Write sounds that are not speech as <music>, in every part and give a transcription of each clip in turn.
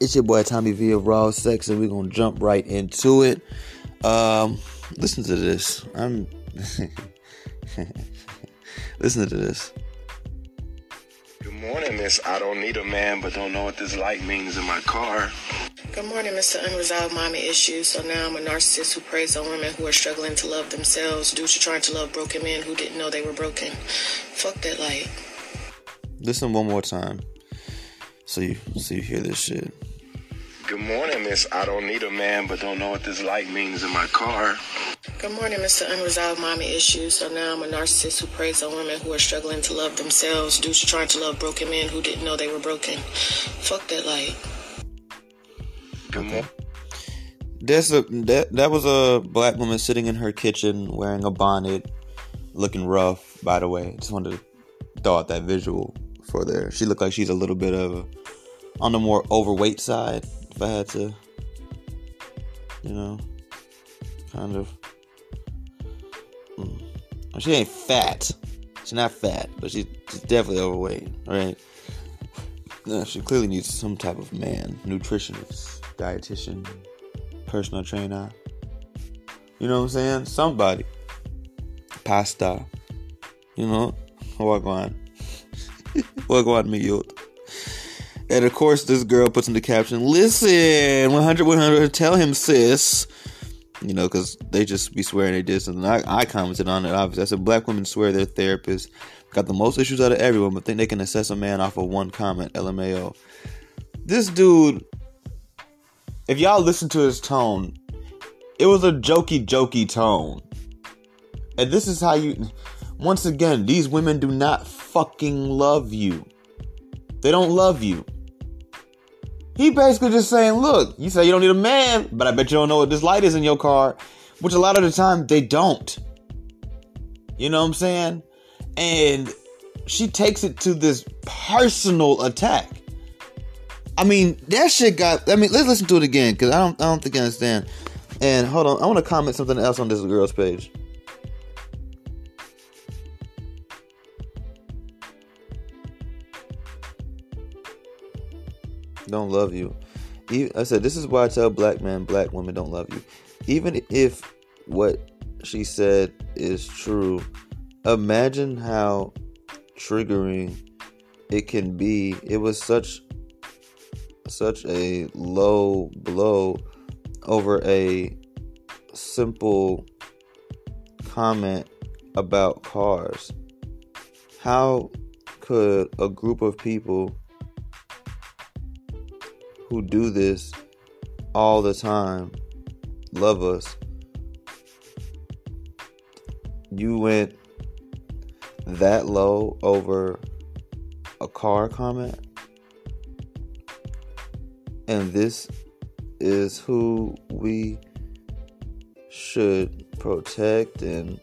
It's your boy Tommy V of Raw Sex, and we're gonna jump right into it. Um, listen to this. I'm <laughs> listen to this. Good morning, Miss. I don't need a man, but don't know what this light means in my car. Good morning, Mr. Unresolved Mommy Issues. So now I'm a narcissist who preys on women who are struggling to love themselves due to trying to love broken men who didn't know they were broken. Fuck that light. Listen one more time, so you so you hear this shit. Good morning, Miss. I don't need a man, but don't know what this light means in my car. Good morning, Mr. Unresolved Mommy Issues. So now I'm a narcissist who preys on women who are struggling to love themselves due to trying to love broken men who didn't know they were broken. Fuck that light. Good morning. There's a that that was a black woman sitting in her kitchen wearing a bonnet, looking rough. By the way, just wanted to throw out that visual for there. She looked like she's a little bit of on the more overweight side. If I had to, you know, kind of. Mm. She ain't fat. She's not fat, but she's, she's definitely overweight. Right? Yeah, she clearly needs some type of man, nutritionist, dietitian, personal trainer. You know what I'm saying? Somebody. Pasta. You know? Walk on. Walk on me, youth. And of course, this girl puts in the caption, listen, 100, 100, tell him, sis. You know, because they just be swearing they did something. I, I commented on it, obviously. I said, black women swear their therapist got the most issues out of everyone, but think they can assess a man off of one comment, LMAO. This dude, if y'all listen to his tone, it was a jokey, jokey tone. And this is how you, once again, these women do not fucking love you. They don't love you. He basically just saying, look, you say you don't need a man, but I bet you don't know what this light is in your car, which a lot of the time they don't. You know what I'm saying? And she takes it to this personal attack. I mean, that shit got. I mean, let's listen to it again because I don't. I don't think I understand. And hold on, I want to comment something else on this girl's page. Don't love you. I said this is why I tell black men, black women don't love you. Even if what she said is true, imagine how triggering it can be. It was such such a low blow over a simple comment about cars. How could a group of people who do this all the time love us? You went that low over a car comment? And this is who we should protect and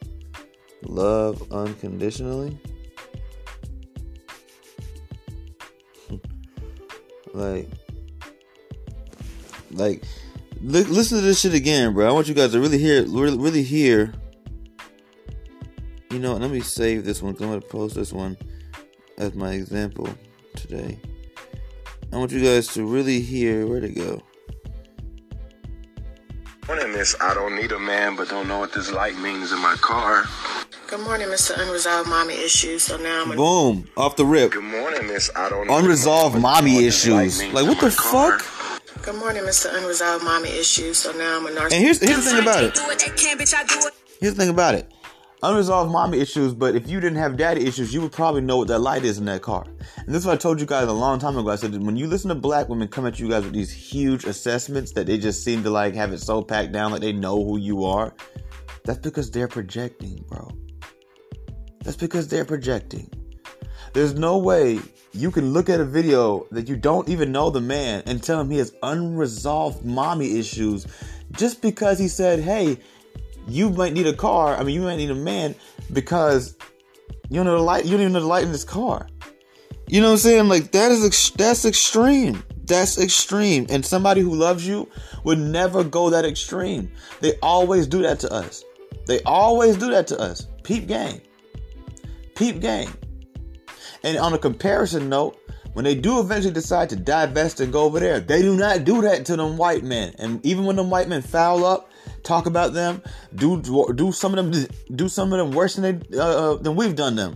love unconditionally? <laughs> like, like, li- listen to this shit again, bro. I want you guys to really hear, really, really hear. You know, let me save this one. I'm gonna post this one as my example today. I want you guys to really hear where to go. Morning, Miss. I don't need a man, but don't know what this light means in my car. Good morning, Mr. Unresolved Mommy Issues. So now I'm a Boom, off the rip. Good morning, Miss. I don't Unresolved need a man, but don't know mommy what this light issues. Like what the car. fuck? Good morning, Mr. Unresolved Mommy Issues. So now I'm a narcissist. And here's here's the thing about it. Do it, they can, bitch, I do it. Here's the thing about it. Unresolved mommy issues, but if you didn't have daddy issues, you would probably know what that light is in that car. And this is what I told you guys a long time ago. I said when you listen to black women come at you guys with these huge assessments that they just seem to like have it so packed down like they know who you are, that's because they're projecting, bro. That's because they're projecting. There's no way you can look at a video that you don't even know the man and tell him he has unresolved mommy issues just because he said, hey, you might need a car. I mean, you might need a man because you don't know the light. You don't even know the light in this car. You know what I'm saying? Like that is ex- that's extreme. That's extreme. And somebody who loves you would never go that extreme. They always do that to us. They always do that to us. Peep game. Peep game. And on a comparison note, when they do eventually decide to divest and go over there, they do not do that to them white men. And even when them white men foul up, talk about them, do do some of them do some of them worse than they uh, uh, than we've done them.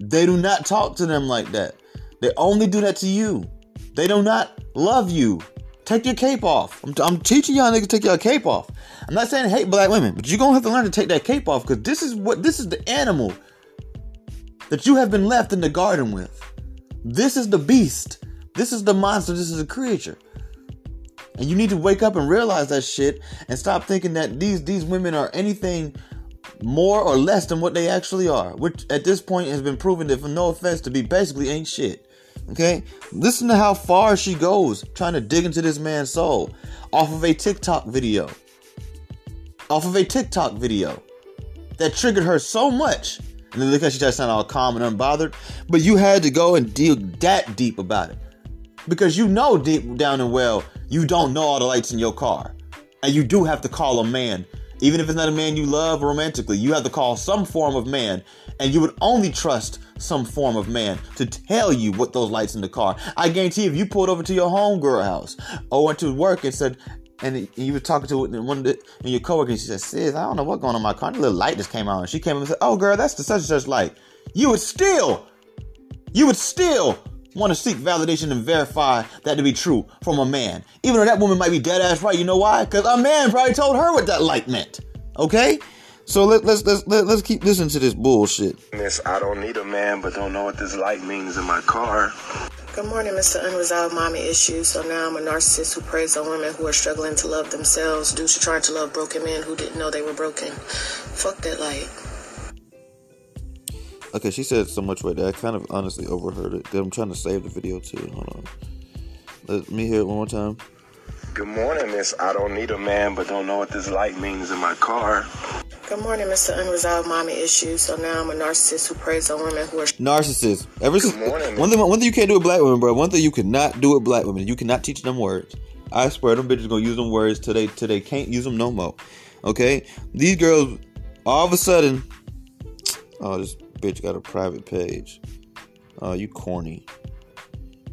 They do not talk to them like that. They only do that to you. They do not love you. Take your cape off. I'm, I'm teaching y'all niggas to take your cape off. I'm not saying hate black women, but you're gonna have to learn to take that cape off because this is what this is the animal that you have been left in the garden with. This is the beast. This is the monster. This is a creature. And you need to wake up and realize that shit and stop thinking that these these women are anything more or less than what they actually are, which at this point has been proven that for no offense to be basically ain't shit. Okay? Listen to how far she goes trying to dig into this man's soul off of a TikTok video. Off of a TikTok video that triggered her so much. And then look she tries to sound all calm and unbothered. But you had to go and dig that deep about it. Because you know deep down and well, you don't know all the lights in your car. And you do have to call a man even if it's not a man you love romantically, you have to call some form of man, and you would only trust some form of man to tell you what those lights in the car. I guarantee if you pulled over to your homegirl house or went to work and said, and you were talking to one of the, and your coworker, and she said, "Sis, I don't know what's going on in my car. The little light just came on." And she came and said, "Oh, girl, that's the such and such light." You would still, you would still want to seek validation and verify that to be true from a man. Even though that woman might be dead ass right. You know why? Because a man probably told her what that light meant. Okay? So let, let's let's let, let's keep listening to this bullshit. Miss, I don't need a man, but don't know what this light means in my car. Good morning, Mr. Unresolved Mommy Issues. So now I'm a narcissist who preys on women who are struggling to love themselves due to trying to love broken men who didn't know they were broken. Fuck that light. Okay, she said so much right there. I kind of honestly overheard it. I'm trying to save the video too. Hold on. Let me hear it one more time. Good morning, Miss. I don't need a man, but don't know what this light means in my car. Good morning, Mr. Unresolved Mommy Issues. So now I'm a narcissist who preys on women who are narcissists. Ever since morning, one thing, one thing you can't do with black women, bro. One thing you cannot do with black women. You cannot teach them words. I swear, them bitches gonna use them words today. Today can't use them no more. Okay, these girls, all of a sudden, oh, this bitch got a private page. Oh, you corny.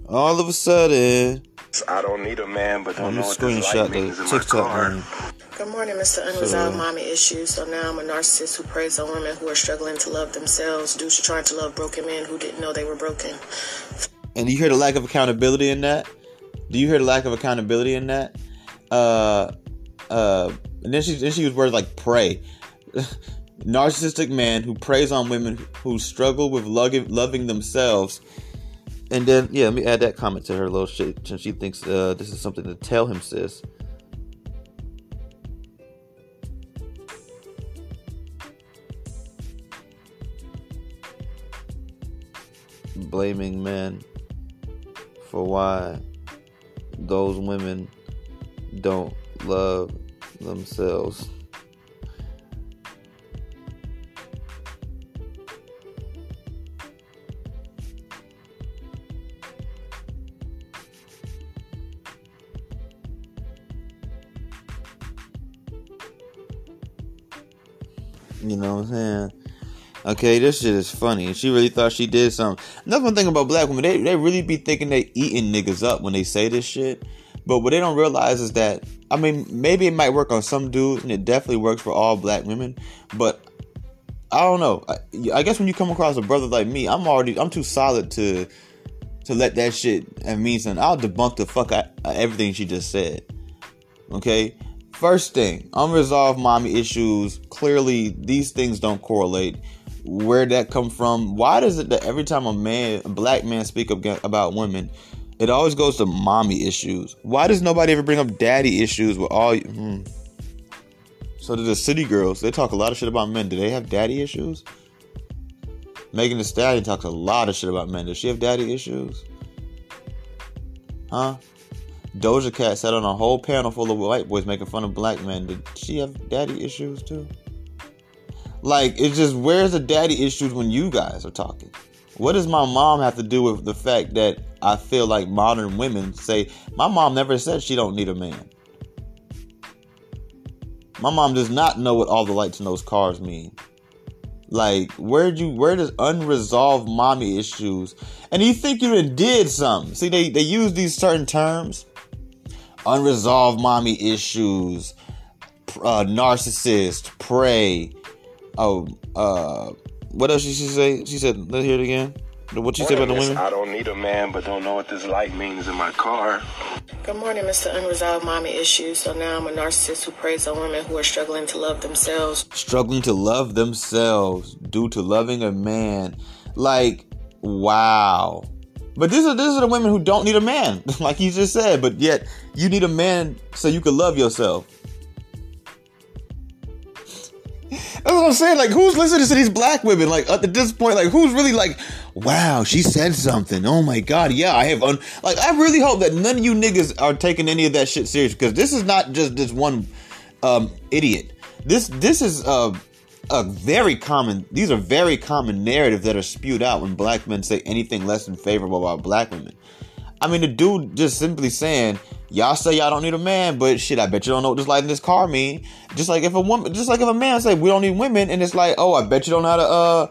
All of a sudden. I don't need a man, but don't know what this light means in my car. Man. Good morning, Mr. Unresolved so, Mommy Issues. So now I'm a narcissist who preys on women who are struggling to love themselves due to trying to love broken men who didn't know they were broken. And you hear the lack of accountability in that? Do you hear the lack of accountability in that? Uh, uh, and then she then she used words like pray. <laughs> narcissistic man who preys on women who struggle with loving themselves. And then, yeah, let me add that comment to her little shit. Since she thinks uh, this is something to tell him, sis. Blaming men for why those women don't love themselves. You know what I'm saying? Okay, this shit is funny. She really thought she did something. Another thing about black women, they, they really be thinking they eating niggas up when they say this shit. But what they don't realize is that, I mean, maybe it might work on some dudes, and it definitely works for all black women. But I don't know. I, I guess when you come across a brother like me, I'm already, I'm too solid to to let that shit mean something. I'll debunk the fuck out everything she just said. Okay? First thing, unresolved mommy issues. Clearly, these things don't correlate. Where that come from? Why does it that every time a man, a black man, speak up about women, it always goes to mommy issues? Why does nobody ever bring up daddy issues with all? Hmm. So do the city girls. They talk a lot of shit about men. Do they have daddy issues? Megan Thee Stallion talks a lot of shit about men. Does she have daddy issues? Huh? Doja Cat sat on a whole panel full of white boys making fun of black men. Did she have daddy issues too? Like, it's just where's the daddy issues when you guys are talking? What does my mom have to do with the fact that I feel like modern women say my mom never said she don't need a man? My mom does not know what all the lights in those cars mean. Like, where you where does unresolved mommy issues? And you think you did something? See, they they use these certain terms: unresolved mommy issues, uh, narcissist, prey. Oh, uh, what else did she say? She said, let's hear it again. What you say about the women? I don't need a man, but don't know what this light means in my car. Good morning, Mr. Unresolved Mommy Issues. So now I'm a narcissist who preys on women who are struggling to love themselves. Struggling to love themselves due to loving a man. Like, wow. But these are these are the women who don't need a man, <laughs> like you just said. But yet you need a man so you can love yourself. That's what I'm saying. Like, who's listening to these black women? Like, at this point, like, who's really like, wow, she said something. Oh my god, yeah, I have. Un-. Like, I really hope that none of you niggas are taking any of that shit serious because this is not just this one um, idiot. This this is uh, a very common. These are very common narratives that are spewed out when black men say anything less than favorable about black women. I mean, the dude just simply saying, "Y'all say y'all don't need a man, but shit, I bet you don't know what this light in this car mean." Just like if a woman, just like if a man say we don't need women, and it's like, "Oh, I bet you don't know how to uh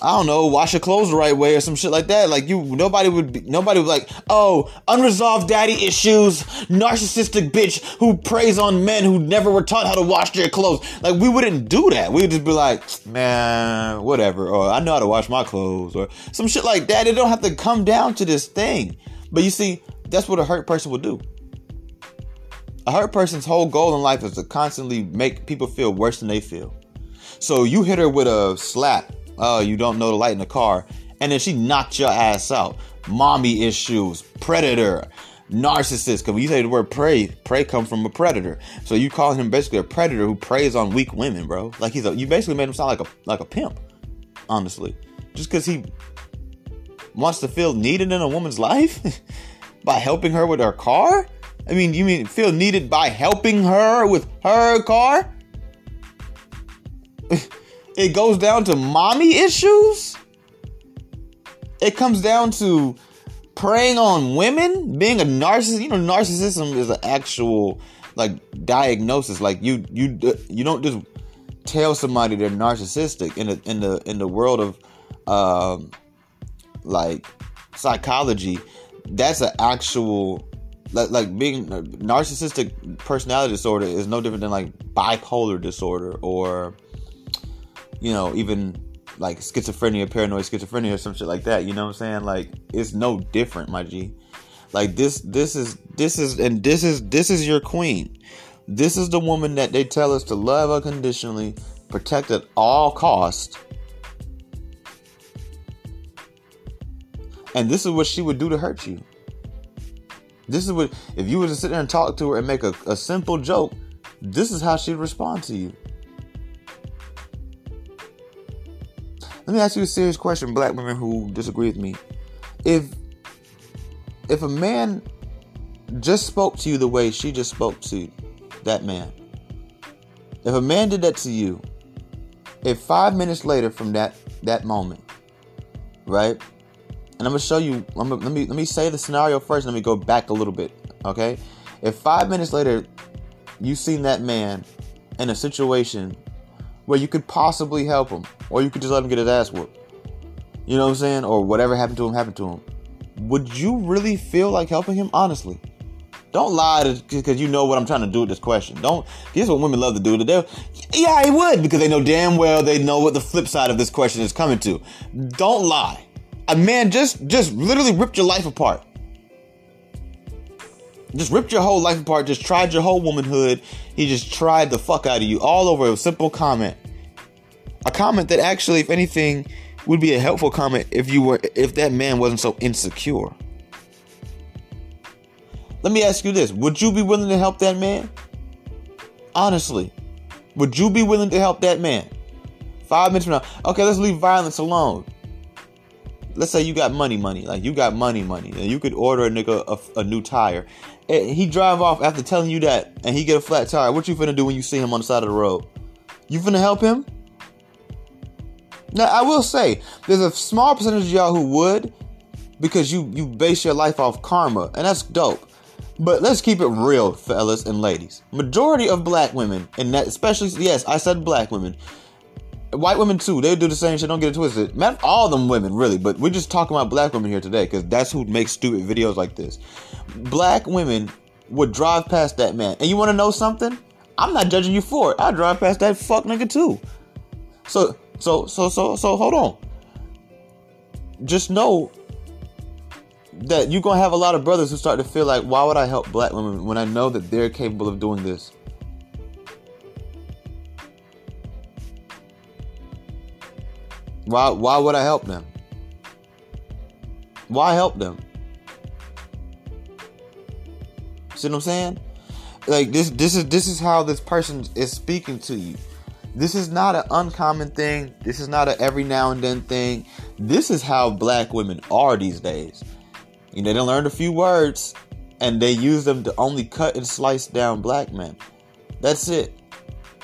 I don't know, wash your clothes the right way or some shit like that. Like you, nobody would be, nobody would like, oh, unresolved daddy issues, narcissistic bitch who preys on men who never were taught how to wash their clothes. Like we wouldn't do that. We would just be like, man, whatever. Or I know how to wash my clothes or some shit like that. It don't have to come down to this thing. But you see, that's what a hurt person will do. A hurt person's whole goal in life is to constantly make people feel worse than they feel. So you hit her with a slap oh, you don't know the light in the car. And then she knocked your ass out. Mommy issues, predator, narcissist. Because when you say the word prey, prey comes from a predator. So you call him basically a predator who preys on weak women, bro. Like he's a, you basically made him sound like a like a pimp, honestly. Just because he wants to feel needed in a woman's life <laughs> by helping her with her car. I mean, you mean feel needed by helping her with her car? <laughs> it goes down to mommy issues. It comes down to preying on women, being a narcissist. You know, narcissism is an actual like diagnosis. Like you, you, you don't just tell somebody they're narcissistic in the in the in the world of um, like psychology. That's an actual like, like being narcissistic personality disorder is no different than like bipolar disorder or you know, even like schizophrenia, paranoid schizophrenia, or some shit like that. You know what I'm saying? Like it's no different, my G. Like this, this is this is and this is this is your queen. This is the woman that they tell us to love unconditionally, protect at all cost. And this is what she would do to hurt you. This is what if you were to sit there and talk to her and make a, a simple joke, this is how she'd respond to you. Let me ask you a serious question, black women who disagree with me. If if a man just spoke to you the way she just spoke to that man, if a man did that to you, if five minutes later from that that moment, right? And I'm gonna show you. I'm gonna, let me let me say the scenario first. Let me go back a little bit, okay? If five minutes later you seen that man in a situation where you could possibly help him, or you could just let him get his ass whooped. You know what I'm saying? Or whatever happened to him happened to him. Would you really feel like helping him? Honestly. Don't lie because you know what I'm trying to do with this question. Don't. Here's what women love to do. Today. Yeah, I would because they know damn well they know what the flip side of this question is coming to. Don't lie. A man just just literally ripped your life apart. Just ripped your whole life apart. Just tried your whole womanhood. He just tried the fuck out of you all over a simple comment. A comment that actually, if anything, would be a helpful comment if you were if that man wasn't so insecure. Let me ask you this: Would you be willing to help that man? Honestly, would you be willing to help that man? Five minutes from now, okay, let's leave violence alone. Let's say you got money, money, like you got money, money, and you could order a nigga a, a new tire, he drive off after telling you that and he get a flat tire, what you finna do when you see him on the side of the road? You finna help him? Now I will say there's a small percentage of y'all who would because you you base your life off karma and that's dope. But let's keep it real, fellas and ladies. Majority of black women, and that especially yes, I said black women, White women too, they do the same shit. Don't get it twisted. Man, all them women really, but we're just talking about black women here today because that's who makes stupid videos like this. Black women would drive past that man, and you want to know something? I'm not judging you for it. I drive past that fuck nigga too. So, so, so, so, so, hold on. Just know that you're gonna have a lot of brothers who start to feel like, why would I help black women when I know that they're capable of doing this? Why why would I help them? Why help them? See what I'm saying? Like this this is this is how this person is speaking to you. This is not an uncommon thing. This is not a every now and then thing. This is how black women are these days. You know, they learned a few words and they use them to only cut and slice down black men. That's it.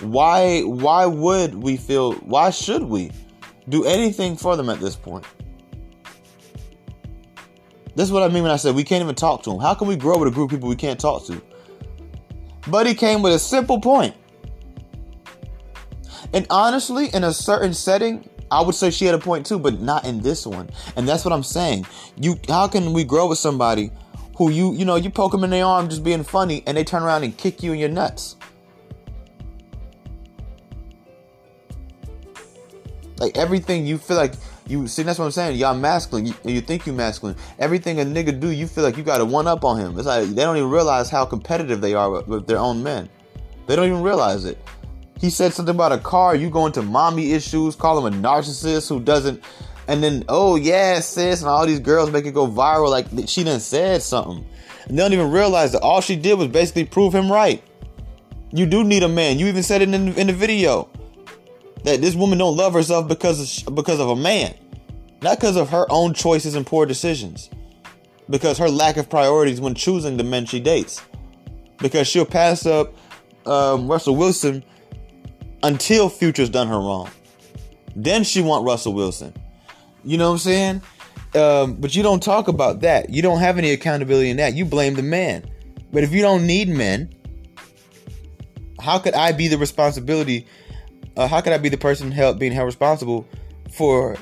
Why why would we feel why should we do anything for them at this point? This is what I mean when I said we can't even talk to them. How can we grow with a group of people we can't talk to? But he came with a simple point. And honestly, in a certain setting, I would say she had a point too, but not in this one. And that's what I'm saying. You, how can we grow with somebody who you, you know, you poke them in the arm just being funny, and they turn around and kick you in your nuts? Like everything you feel like you see. That's what I'm saying. Y'all masculine. You, you think you masculine. Everything a nigga do, you feel like you got to one up on him. It's like they don't even realize how competitive they are with, with their own men. They don't even realize it. He said something about a car. You go into mommy issues, call him a narcissist who doesn't. And then, oh yeah, sis, and all these girls make it go viral like she done said something. And they don't even realize that all she did was basically prove him right. You do need a man. You even said it in, in the video that this woman don't love herself because of, because of a man, not because of her own choices and poor decisions, because her lack of priorities when choosing the men she dates, because she'll pass up um, Russell Wilson until Future's done her wrong. Then she want Russell Wilson. You know what I'm saying? Um, but you don't talk about that. You don't have any accountability in that. You blame the man. But if you don't need men, how could I be the responsibility uh, how could I be the person held being held responsible for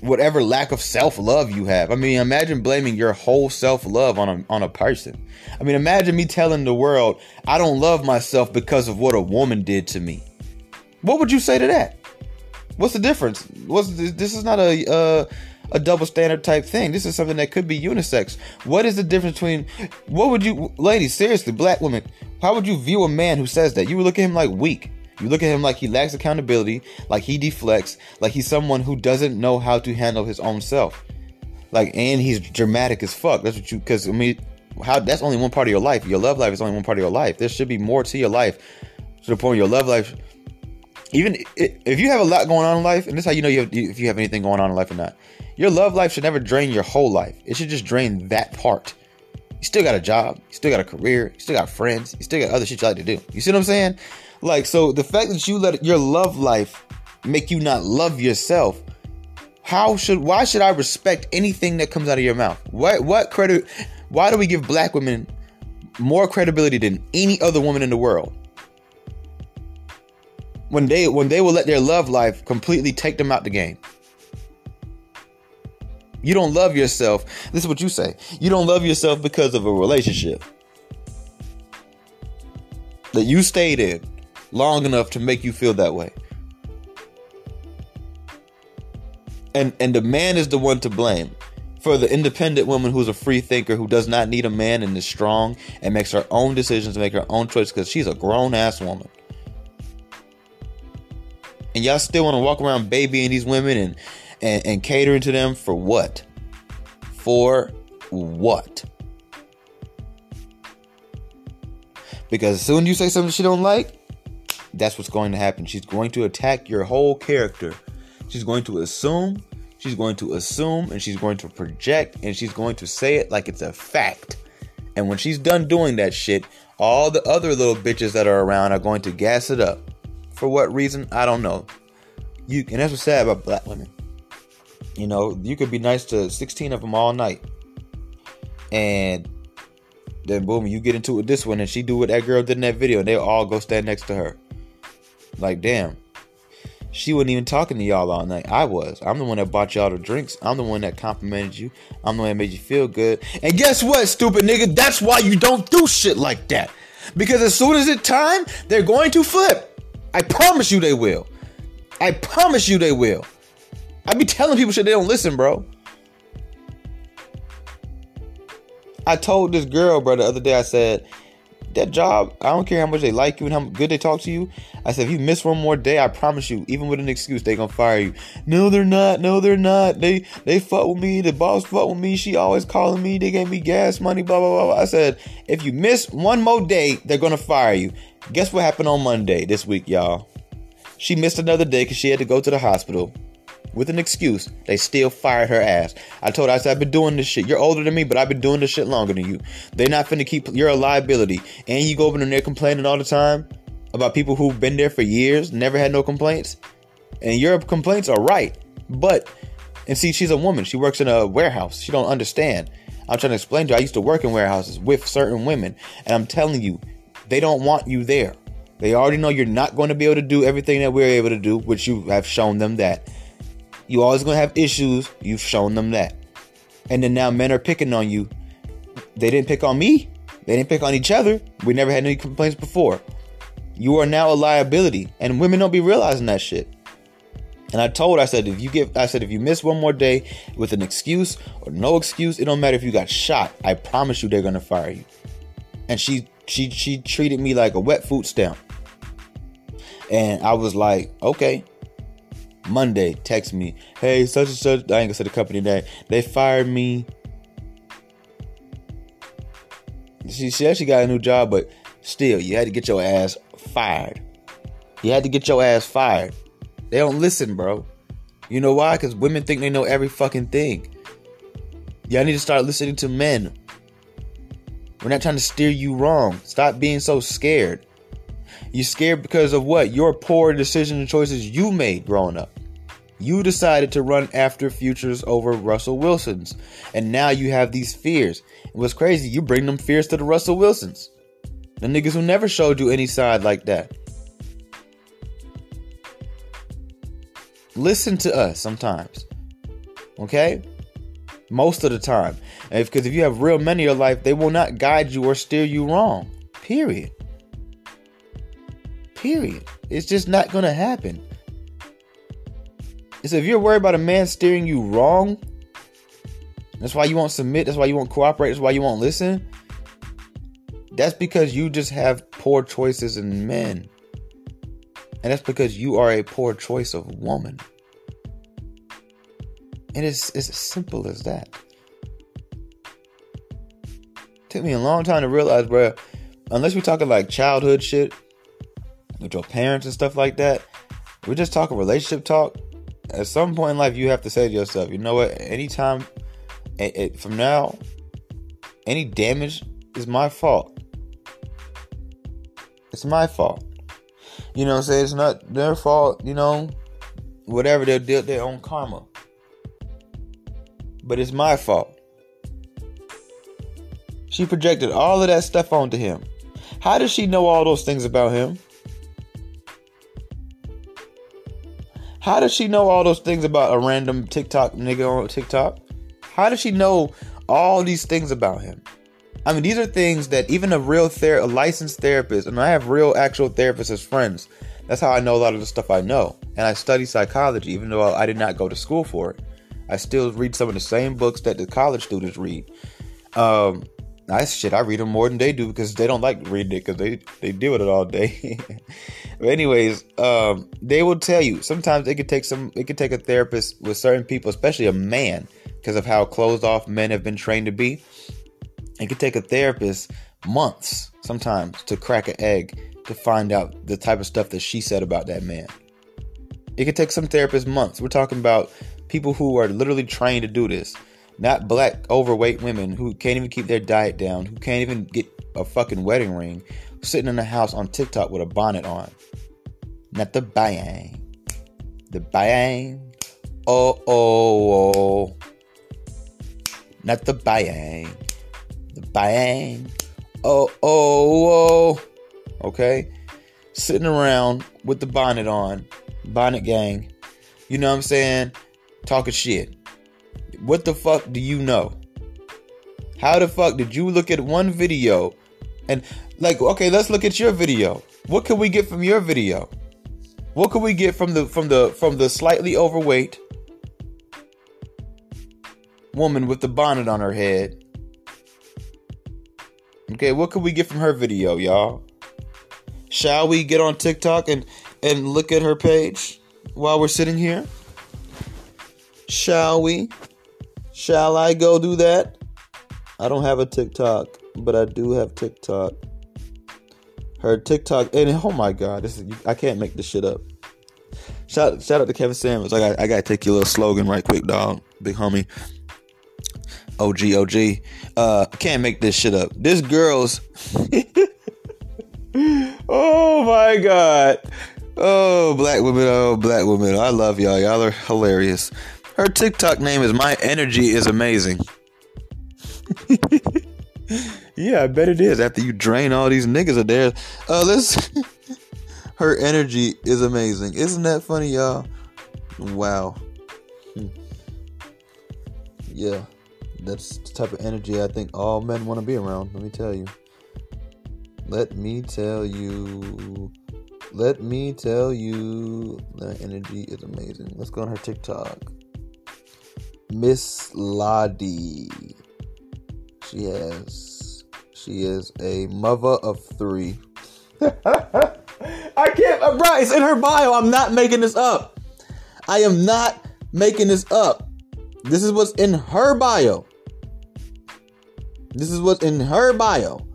whatever lack of self love you have? I mean, imagine blaming your whole self love on a on a person. I mean, imagine me telling the world I don't love myself because of what a woman did to me. What would you say to that? What's the difference? What's this, is not a uh, a double standard type thing. This is something that could be unisex. What is the difference between what would you ladies, seriously, black women, how would you view a man who says that? You would look at him like weak. You look at him like he lacks accountability, like he deflects, like he's someone who doesn't know how to handle his own self. Like, and he's dramatic as fuck. That's what you, because I mean, how that's only one part of your life. Your love life is only one part of your life. There should be more to your life to the point your love life. Even if you have a lot going on in life, and this is how you know you have, if you have anything going on in life or not, your love life should never drain your whole life. It should just drain that part. You still got a job, you still got a career, you still got friends, you still got other shit you like to do. You see what I'm saying? Like, so the fact that you let your love life make you not love yourself, how should why should I respect anything that comes out of your mouth? What what credit why do we give black women more credibility than any other woman in the world? When they when they will let their love life completely take them out the game. You don't love yourself. This is what you say. You don't love yourself because of a relationship that you stayed in long enough to make you feel that way. And and the man is the one to blame for the independent woman who's a free thinker who does not need a man and is strong and makes her own decisions make her own choices because she's a grown ass woman. And y'all still want to walk around babying these women and, and and catering to them for what? For what? Because as soon as you say something she don't like, that's what's going to happen. She's going to attack your whole character. She's going to assume, she's going to assume, and she's going to project, and she's going to say it like it's a fact. And when she's done doing that shit, all the other little bitches that are around are going to gas it up. For what reason? I don't know. You and that's what's sad about black women. You know, you could be nice to 16 of them all night. And then boom, you get into it with this one and she do what that girl did in that video and they all go stand next to her. Like, damn. she wasn't even talking to y'all all night. I was. I'm the one that bought y'all the drinks. I'm the one that complimented you. I'm the one that made you feel good. And guess what, stupid nigga? That's why you don't do shit like that. Because as soon as it's time, they're going to flip. I promise you they will. I promise you they will. I be telling people shit they don't listen, bro. I told this girl, bro, the other day, I said, that job, I don't care how much they like you and how good they talk to you. I said, if you miss one more day, I promise you, even with an excuse, they gonna fire you. No, they're not. No, they're not. They they fuck with me. The boss fuck with me. She always calling me. They gave me gas money. Blah blah blah. I said, if you miss one more day, they're gonna fire you. Guess what happened on Monday this week, y'all? She missed another day because she had to go to the hospital with an excuse, they still fired her ass. I told her, I said, I've been doing this shit. You're older than me, but I've been doing this shit longer than you. They're not finna keep, you're a liability. And you go over there complaining all the time about people who've been there for years, never had no complaints. And your complaints are right. But, and see, she's a woman. She works in a warehouse. She don't understand. I'm trying to explain to her, I used to work in warehouses with certain women. And I'm telling you, they don't want you there. They already know you're not going to be able to do everything that we're able to do, which you have shown them that. You always gonna have issues. You've shown them that. And then now men are picking on you. They didn't pick on me. They didn't pick on each other. We never had any complaints before. You are now a liability. And women don't be realizing that shit. And I told, I said, if you give, I said, if you miss one more day with an excuse or no excuse, it don't matter if you got shot. I promise you, they're gonna fire you. And she, she, she treated me like a wet food stamp. And I was like, okay, Monday, text me, hey, such and such, I ain't gonna say the company name. They fired me. She, she actually got a new job, but still, you had to get your ass fired. You had to get your ass fired. They don't listen, bro. You know why? Because women think they know every fucking thing. Y'all need to start listening to men. We're not trying to steer you wrong. Stop being so scared. You're scared because of what? Your poor decision and choices you made growing up. You decided to run after futures over Russell Wilson's. And now you have these fears. And what's crazy, you bring them fears to the Russell Wilsons. The niggas who never showed you any side like that. Listen to us sometimes. Okay? Most of the time. Because if you have real men in your life, they will not guide you or steer you wrong. Period. Period. It's just not going to happen. So if you're worried about a man steering you wrong, that's why you won't submit, that's why you won't cooperate, that's why you won't listen. That's because you just have poor choices in men. And that's because you are a poor choice of woman. And it's, it's as simple as that. took me a long time to realize, bro, unless we're talking like childhood shit with your parents and stuff like that, we're just talking relationship talk at some point in life, you have to say to yourself, you know what? Anytime it, it, from now, any damage is my fault. It's my fault. You know, say it's not their fault. You know, whatever they'll deal their own karma. But it's my fault. She projected all of that stuff onto him. How does she know all those things about him? How does she know all those things about a random TikTok nigga on TikTok? How does she know all these things about him? I mean, these are things that even a real ther- a licensed therapist, and I have real actual therapists as friends. That's how I know a lot of the stuff I know. And I study psychology, even though I did not go to school for it. I still read some of the same books that the college students read. Um, Nice shit. I read them more than they do because they don't like reading it because they they deal with it all day. <laughs> but anyways, um, they will tell you sometimes it could take some. It could take a therapist with certain people, especially a man, because of how closed off men have been trained to be. It could take a therapist months sometimes to crack an egg to find out the type of stuff that she said about that man. It could take some therapists months. We're talking about people who are literally trained to do this not black overweight women who can't even keep their diet down, who can't even get a fucking wedding ring, sitting in the house on TikTok with a bonnet on. Not the bang. The bang. Oh, oh, oh. Not the bang. The bang. Oh, oh, oh. Okay? Sitting around with the bonnet on, bonnet gang. You know what I'm saying? Talking shit. What the fuck do you know? How the fuck did you look at one video and like okay, let's look at your video. What can we get from your video? What can we get from the from the from the slightly overweight woman with the bonnet on her head? Okay, what can we get from her video, y'all? Shall we get on TikTok and and look at her page while we're sitting here? Shall we? Shall I go do that? I don't have a TikTok, but I do have TikTok. Her TikTok, and oh my god, this is I can't make this shit up. Shout shout out to Kevin Samuels. I got I gotta take your little slogan right quick, dog, big homie. OG OG. Uh, can't make this shit up. This girl's. <laughs> oh my god. Oh, black women. Oh, black women. I love y'all. Y'all are hilarious. Her TikTok name is My Energy is Amazing. <laughs> yeah, I bet it is. After you drain all these niggas of there, uh, let's. <laughs> Her energy is amazing. Isn't that funny, y'all? Wow. Hmm. Yeah, that's the type of energy I think all men want to be around. Let me tell you. Let me tell you. Let me tell you. That energy is amazing. Let's go on her TikTok. Miss Lottie. She has. She is a mother of three. <laughs> I can't, uh, bro. It's in her bio. I'm not making this up. I am not making this up. This is what's in her bio. This is what's in her bio.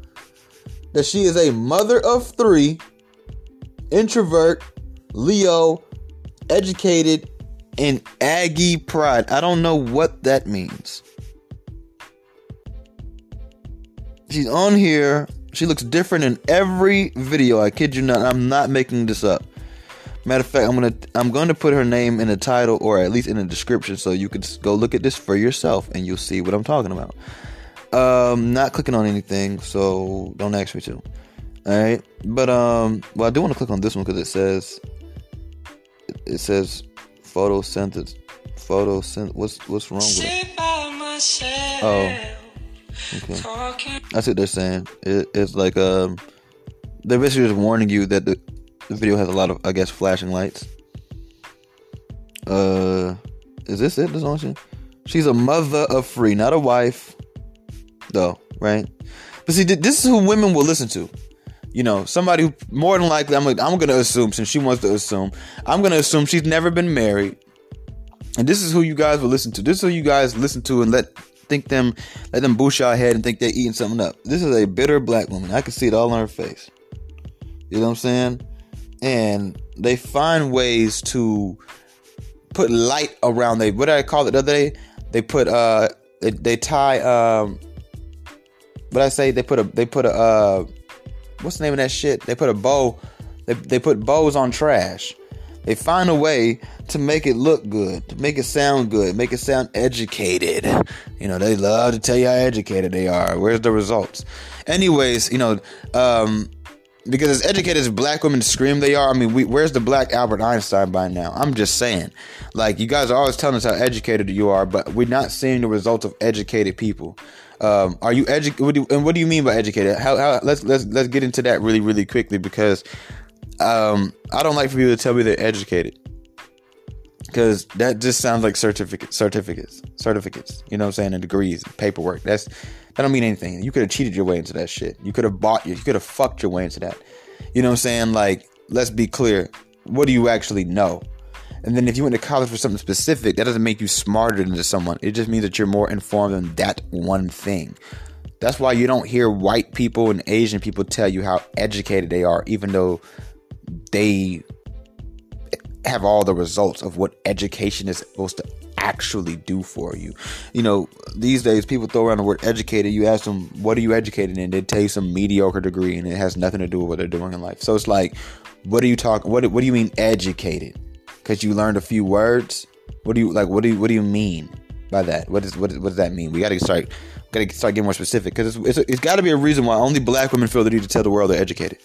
That she is a mother of three, introvert, Leo, educated, and Aggie pride. I don't know what that means. She's on here. She looks different in every video. I kid you not. I'm not making this up. Matter of fact, I'm gonna I'm to put her name in the title or at least in the description so you could go look at this for yourself and you'll see what I'm talking about. Um, not clicking on anything, so don't ask me to. All right, but um, well, I do want to click on this one because it says it says photosynthesis. Photosynth. What's what's wrong with it? Oh, okay. That's what they're saying. It, it's like um, they're basically just warning you that the, the video has a lot of, I guess, flashing lights. Uh, is this it? This one? She's a mother of three, not a wife, though, right? But see, this is who women will listen to. You know, somebody who more than likely, I'm, I'm gonna assume, since she wants to assume, I'm gonna assume she's never been married. And this is who you guys will listen to. This is who you guys listen to and let think them, let them boost your head and think they're eating something up. This is a bitter black woman. I can see it all on her face. You know what I'm saying? And they find ways to put light around they what did I call it the other day? They put uh they, they tie um what I say they put a they put a uh what's the name of that shit? They put a bow they they put bows on trash. They find a way to make it look good, to make it sound good, make it sound educated. You know, they love to tell you how educated they are. Where's the results? Anyways, you know, um, because as educated as black women scream they are, I mean, we, where's the black Albert Einstein by now? I'm just saying. Like, you guys are always telling us how educated you are, but we're not seeing the results of educated people. Um, are you educated? And what do you mean by educated? How, how, let's let's let's get into that really really quickly because um, I don't like for people to tell me they're educated because that just sounds like certificates, certificates, certificates. You know what I'm saying? And degrees, paperwork. That's that don't mean anything. You could have cheated your way into that shit. You could have bought. You could have fucked your way into that. You know what I'm saying? Like, let's be clear. What do you actually know? And then if you went to college for something specific, that doesn't make you smarter than someone. It just means that you're more informed than that one thing. That's why you don't hear white people and Asian people tell you how educated they are, even though they have all the results of what education is supposed to actually do for you. You know, these days people throw around the word educated. You ask them, what are you educated in? They tell you some mediocre degree and it has nothing to do with what they're doing in life. So it's like, what are you talking? What, what do you mean educated? Because you learned a few words? What do you like? What do you, what do you mean by that? What is, what, is, what does that mean? We got to start, got to start getting more specific because it's, it's, it's got to be a reason why only black women feel the need to tell the world they're educated.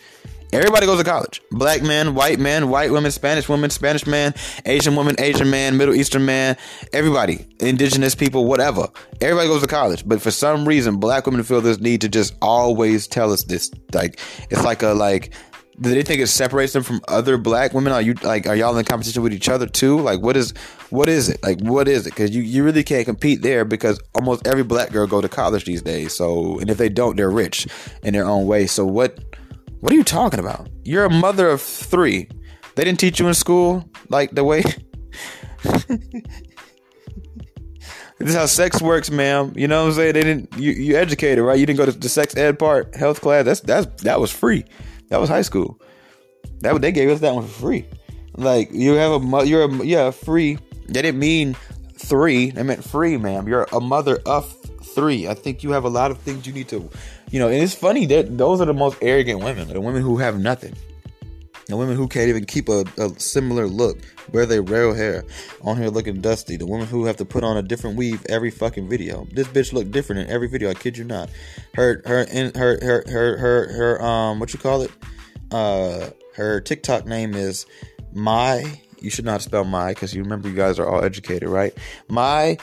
Everybody goes to college. Black men, white men, white women, Spanish women, Spanish man, Asian woman, Asian man, Middle Eastern man, everybody, indigenous people, whatever. Everybody goes to college. But for some reason, black women feel this need to just always tell us this. Like, it's like a, like, do they think it separates them from other black women? Are you like are y'all in competition with each other too? Like what is what is it? Like what is it? Because you, you really can't compete there because almost every black girl go to college these days. So and if they don't, they're rich in their own way. So what what are you talking about? You're a mother of three. They didn't teach you in school like the way. <laughs> this is how sex works, ma'am. You know what I'm saying? They didn't. You you educated, right? You didn't go to the sex ed part, health class. That's that's that was free. That was high school. That they gave us that one for free. Like you have a you're a yeah free. They didn't mean three. They meant free, ma'am. You're a mother of three. I think you have a lot of things you need to, you know. And it's funny that those are the most arrogant women, the women who have nothing, the women who can't even keep a, a similar look, wear their real hair, on here looking dusty, the women who have to put on a different weave every fucking video. This bitch looked different in every video. I kid you not. Her her in her her her her her um what you call it? Uh, her TikTok name is my. You should not spell my because you remember you guys are all educated, right? My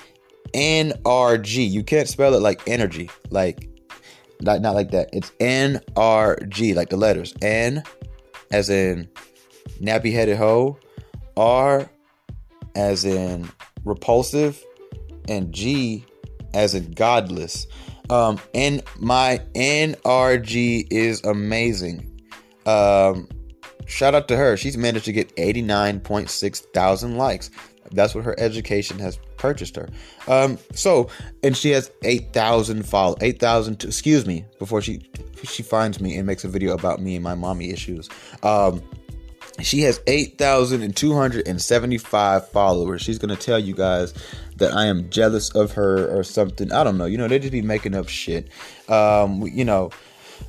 NRG. You can't spell it like energy, like not not like that. It's NRG, like the letters N, as in nappy headed hoe, R, as in repulsive, and G, as in godless. Um, and my NRG is amazing. Um, shout out to her. She's managed to get 89.6 thousand likes. That's what her education has purchased her. Um, so, and she has 8,000 follow, 8,000, excuse me, before she, she finds me and makes a video about me and my mommy issues. Um, she has 8,275 followers. She's going to tell you guys that I am jealous of her or something. I don't know. You know, they just be making up shit. Um, you know,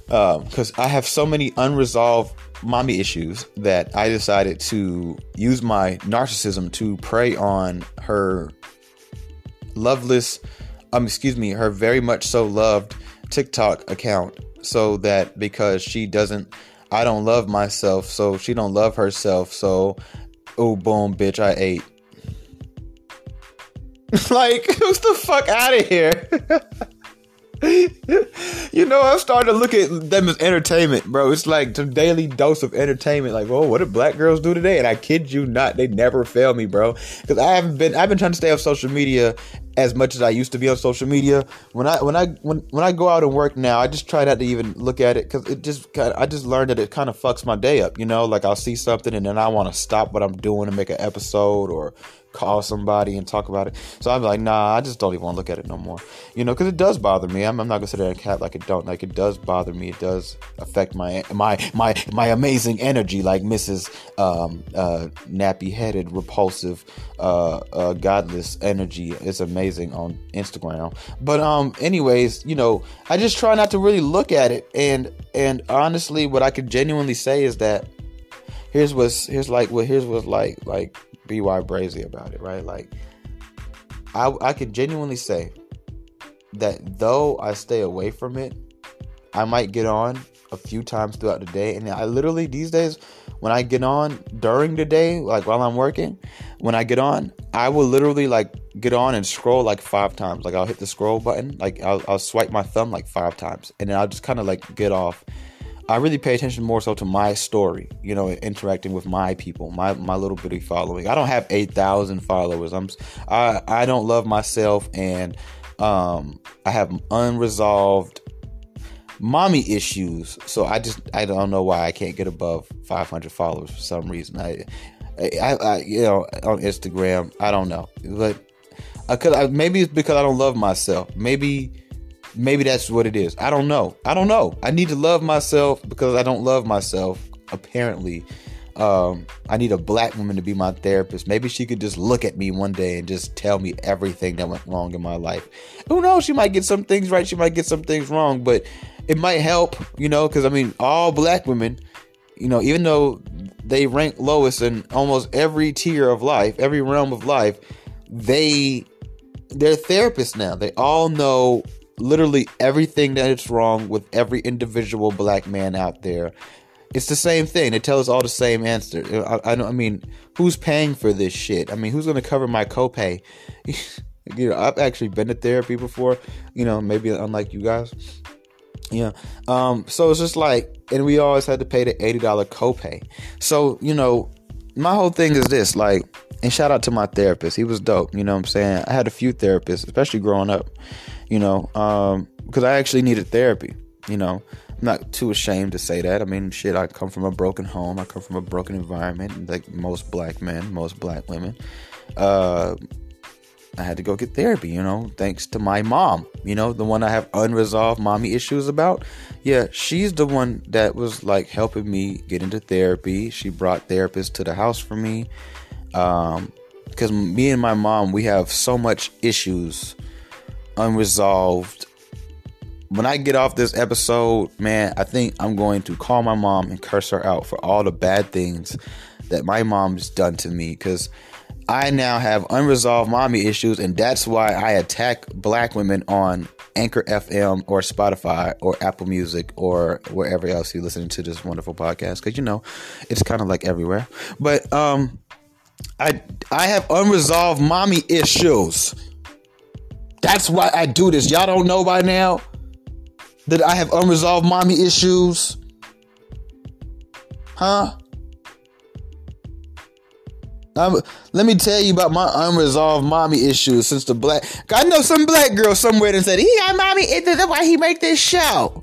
because um, I have so many unresolved mommy issues that I decided to use my narcissism to prey on her loveless, um, excuse me, her very much so loved TikTok account, so that because she doesn't, I don't love myself, so she don't love herself, so oh boom, bitch, I ate. <laughs> like, <laughs> who's the fuck out of here? <laughs> <laughs> you know, I'm starting to look at them as entertainment, bro. It's like a daily dose of entertainment. Like, oh, what did black girls do today? And I kid you not, they never fail me, bro. Because I haven't been, I've been trying to stay off social media as much as I used to be on social media. When I when I when when I go out and work now, I just try not to even look at it because it just kind I just learned that it kind of fucks my day up. You know, like I'll see something and then I want to stop what I'm doing and make an episode or call somebody and talk about it. So I'm like, nah, I just don't even want to look at it no more. You know, because it does bother me. I'm, I'm not gonna sit there and cat like it don't. Like it does bother me. It does affect my my my my amazing energy, like Mrs. Um, uh, nappy headed, repulsive, uh, uh, godless energy. It's amazing on Instagram. But um, anyways, you know, I just try not to really look at it. And and honestly, what I could genuinely say is that here's what's here's like what here's what's like like BY Brazy about it, right? Like, I I could genuinely say that though I stay away from it, I might get on a few times throughout the day, and I literally these days when I get on during the day, like while I'm working, when I get on, I will literally like get on and scroll like five times. Like I'll hit the scroll button, like I'll, I'll swipe my thumb like five times, and then I'll just kind of like get off I really pay attention more so to my story, you know, interacting with my people, my my little bitty following. I don't have eight thousand followers. I'm I I don't love myself, and um, I have unresolved mommy issues. So I just I don't know why I can't get above 500 followers for some reason. I I, I you know on Instagram I don't know, but I could I, maybe it's because I don't love myself. Maybe Maybe that's what it is. I don't know. I don't know. I need to love myself because I don't love myself, apparently. Um, I need a black woman to be my therapist. Maybe she could just look at me one day and just tell me everything that went wrong in my life. Who knows? She might get some things right. She might get some things wrong, but it might help, you know, because I mean, all black women, you know, even though they rank lowest in almost every tier of life, every realm of life, they they're therapists now. They all know literally everything that is wrong with every individual black man out there. It's the same thing. They tell us all the same answer. I, I. I mean, who's paying for this shit? I mean, who's going to cover my copay? <laughs> you know, I've actually been to therapy before. You know, maybe unlike you guys. Yeah. Um. So it's just like, and we always had to pay the eighty dollar copay. So you know, my whole thing is this. Like, and shout out to my therapist. He was dope. You know what I'm saying? I had a few therapists, especially growing up. You know, um, because I actually needed therapy. You know, I'm not too ashamed to say that. I mean, shit, I come from a broken home. I come from a broken environment, like most black men, most black women. Uh, I had to go get therapy, you know, thanks to my mom, you know, the one I have unresolved mommy issues about. Yeah, she's the one that was like helping me get into therapy. She brought therapists to the house for me. Um, because me and my mom, we have so much issues unresolved when I get off this episode, man, I think I'm going to call my mom and curse her out for all the bad things that my mom's done to me because I now have unresolved mommy issues, and that's why I attack black women on Anchor FM or Spotify or Apple Music or wherever else you're listening to this wonderful podcast because you know it's kind of like everywhere. But um, I I have unresolved mommy issues. That's why I do this. Y'all don't know by now that I have unresolved mommy issues? Huh? Um, let me tell you about my unresolved mommy issues since the black. I know some black girl somewhere that said he got mommy. That's why he make this show.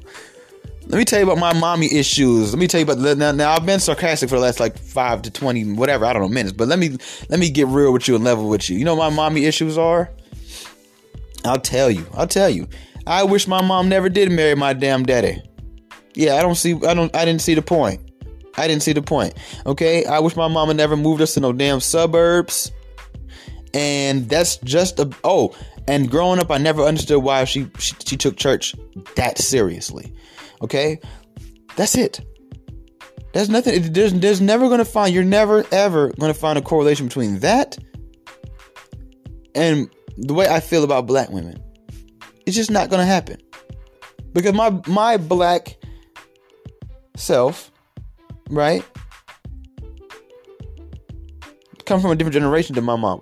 Let me tell you about my mommy issues. Let me tell you about now. Now I've been sarcastic for the last like five to twenty, whatever I don't know minutes. But let me let me get real with you and level with you. You know my mommy issues are? I'll tell you. I'll tell you. I wish my mom never did marry my damn daddy. Yeah, I don't see I don't I didn't see the point. I didn't see the point. Okay? I wish my mama never moved us to no damn suburbs. And that's just a oh, and growing up I never understood why she she, she took church that seriously. Okay? That's it. There's nothing there's there's never going to find you're never ever going to find a correlation between that and the way I feel about black women. It's just not gonna happen. Because my my black self, right, come from a different generation than my mom.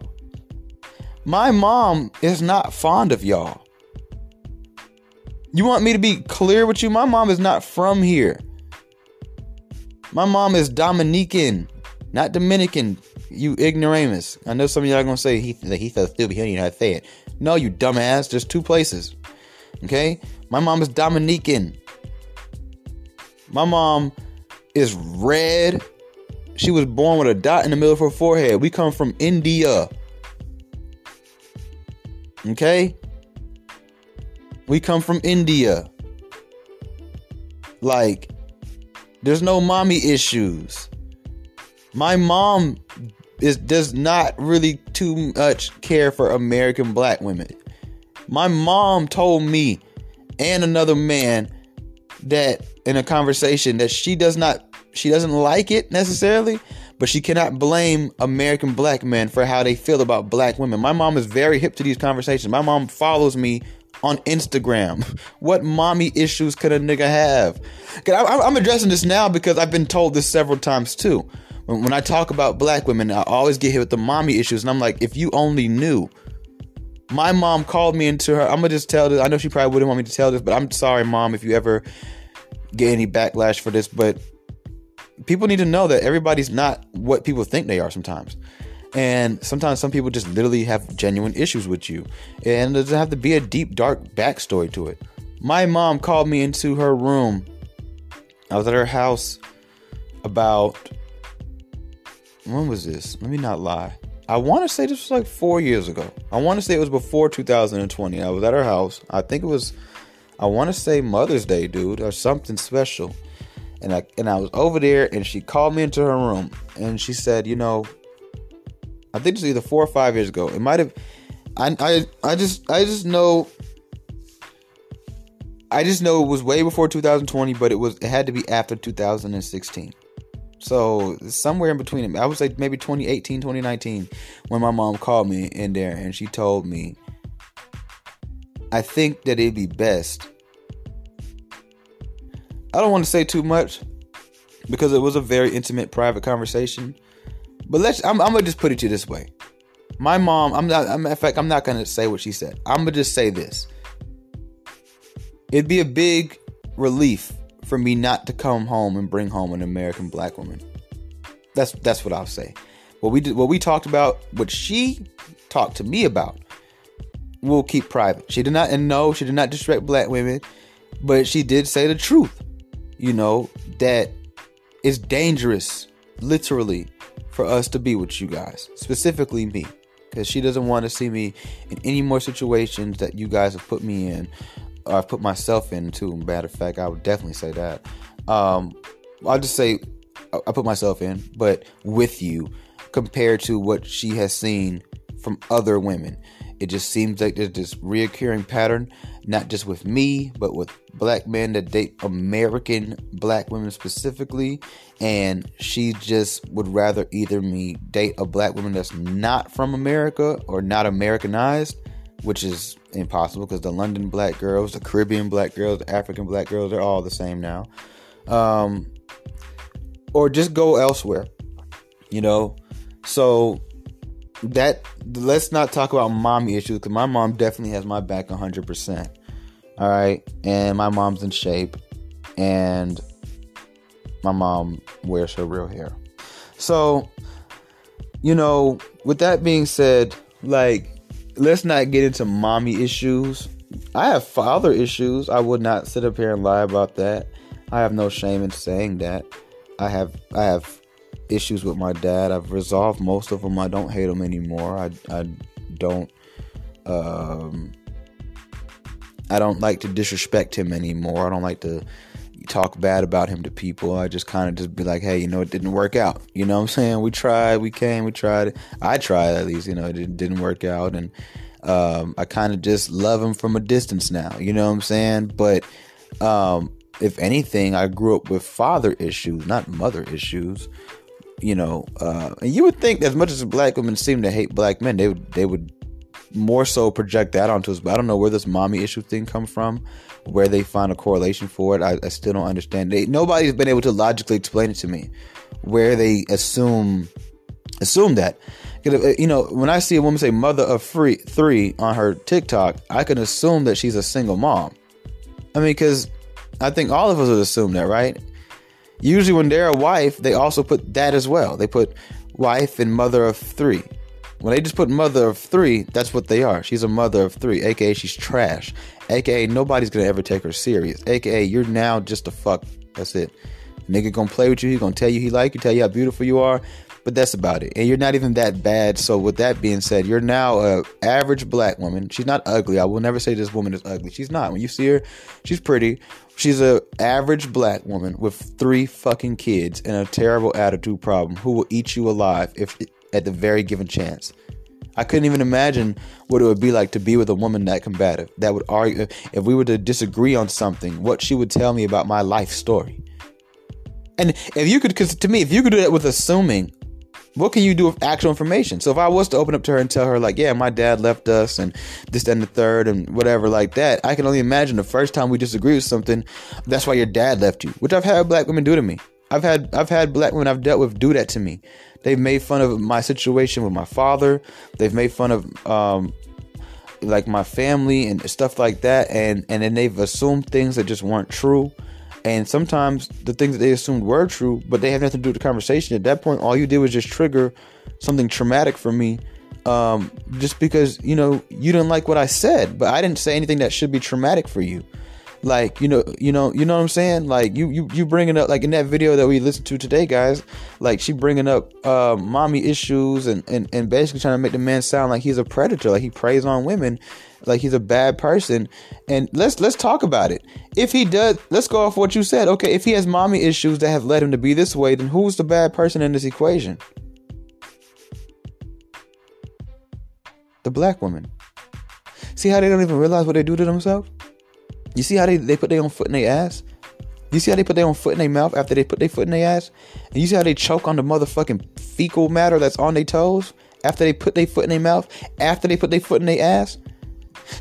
My mom is not fond of y'all. You want me to be clear with you? My mom is not from here. My mom is Dominican, not Dominican. You ignoramus. I know some of y'all gonna say he he thought stupid. He don't know how to say it. No, you dumbass. There's two places. Okay? My mom is Dominican. My mom is red. She was born with a dot in the middle of her forehead. We come from India. Okay? We come from India. Like, there's no mommy issues. My mom is does not really too much care for American black women. My mom told me and another man that in a conversation that she does not she doesn't like it necessarily, but she cannot blame American black men for how they feel about black women. My mom is very hip to these conversations. My mom follows me on Instagram. <laughs> What mommy issues could a nigga have? I'm addressing this now because I've been told this several times too when, I talk about black women, I always get hit with the mommy issues, and I'm like, if you only knew. My mom called me into her. I'm gonna just tell this. I know she probably wouldn't want me to tell this, but I'm sorry, mom, if you ever get any backlash for this. But people need to know that everybody's not what people think they are sometimes. And sometimes some people just literally have genuine issues with you. And there doesn't have to be a deep, dark backstory to it. My mom called me into her room. I was at her house about when was this? Let me not lie. I want to say this was like four years ago. I want to say it was before 2020. I was at her house. I think it was, I want to say Mother's Day, dude, or something special. And I and I was over there, and she called me into her room, and she said, you know, I think it was either four or five years ago. It might have. I I I just I just know. I just know it was way before 2020, but it was it had to be after 2016. So somewhere in between, I would say maybe 2018, 2019, when my mom called me in there and she told me, I think that it'd be best. I don't want to say too much because it was a very intimate, private conversation. But let's. I'm, I'm gonna just put it to you this way. My mom. I'm not. I'm, in fact, I'm not gonna say what she said. I'm gonna just say this. It'd be a big relief for me not to come home and bring home an American black woman. That's that's what I'll say. What we did, what we talked about, what she talked to me about, we'll keep private. She did not, and no, she did not disrespect black women, but she did say the truth. You know that it's dangerous, literally, for us to be with you guys, specifically me, because she doesn't want to see me in any more situations that you guys have put me in, I've put myself into. Matter of fact, I would definitely say that. Um, I'll just say I put myself in, but with you, compared to what she has seen from other women. It just seems like there's this reoccurring pattern, not just with me, but with black men that date American black women specifically. And she just would rather either me date a black woman that's not from America or not Americanized, which is impossible because the London black girls, the Caribbean black girls, the African black girls, they're all the same now. Um, or just go elsewhere, you know. So that let's not talk about mommy issues because my mom definitely has my back 100%. All right. And my mom's in shape. And my mom wears her real hair. So, you know, with that being said, like, let's not get into mommy issues. I have father issues. I would not sit up here and lie about that. I have no shame in saying that. I have I have issues with my dad. I've resolved most of them. I don't hate him anymore. I I don't um I don't like to disrespect him anymore. I don't like to talk bad about him to people. I just kind of just be like, hey, you know, it didn't work out. You know what I'm saying? We tried, we came, we tried. I tried at least, you know, it didn't work out. And um, I kind of just love him from a distance now. You know what I'm saying? But um, if anything, I grew up with father issues, not mother issues you know, uh, and you would think as much as black women seem to hate black men, they would they would more so project that onto us. But I don't know where this mommy issue thing comes from, where they find a correlation for it. I, I still don't understand. They, nobody's been able to logically explain it to me, where they assume assume that. You know, when I see a woman say "mother of free three on her TikTok, I can assume that she's a single mom. I mean, because I think all of us would assume that, right? Usually, when they're a wife, they also put that as well. They put wife and mother of three. When they just put mother of three, that's what they are. She's a mother of three, aka she's trash, aka nobody's gonna ever take her serious, aka you're now just a fuck. That's it. Nigga gonna play with you. He gonna tell you he like you, tell you how beautiful you are, but that's about it. And you're not even that bad. So with that being said, you're now a average black woman. She's not ugly. I will never say this woman is ugly. She's not. When you see her, she's pretty. She's a average black woman with three fucking kids and a terrible attitude problem who will eat you alive if at the very given chance. I couldn't even imagine what it would be like to be with a woman that combative. That would argue if we were to disagree on something, what she would tell me about my life story. And if you could, because to me, if you could do that with assuming what can you do with actual information? So if I was to open up to her and tell her like, yeah, my dad left us and this, and the third and whatever like that, I can only imagine the first time we disagree with something, that's why your dad left you. Which I've had black women do to me. I've had I've had black women I've dealt with do that to me. They've made fun of my situation with my father. They've made fun of um like my family and stuff like that and and then they've assumed things that just weren't true and sometimes the things that they assumed were true, but they have nothing to do with the conversation. At that point, all you did was just trigger something traumatic for me. Um, just because, you know, you didn't like what I said, but I didn't say anything that should be traumatic for you. Like, you know, you know, you know what I'm saying? Like you, you, you bringing up, like in that video that we listened to today, guys, like she bringing up, uh, mommy issues and, and, and basically trying to make the man sound like he's a predator, like he preys on women like he's a bad person. And let's let's talk about it. If he does, let's go off what you said. Okay, if he has mommy issues that have led him to be this way, then who's the bad person in this equation? The black woman. See how they don't even realize what they do to themselves? You see how they, they put their own foot in their ass? You see how they put their own foot in their mouth after they put their foot in their ass? And you see how they choke on the motherfucking fecal matter that's on their toes after they put their foot in their mouth? After they put their foot in their ass?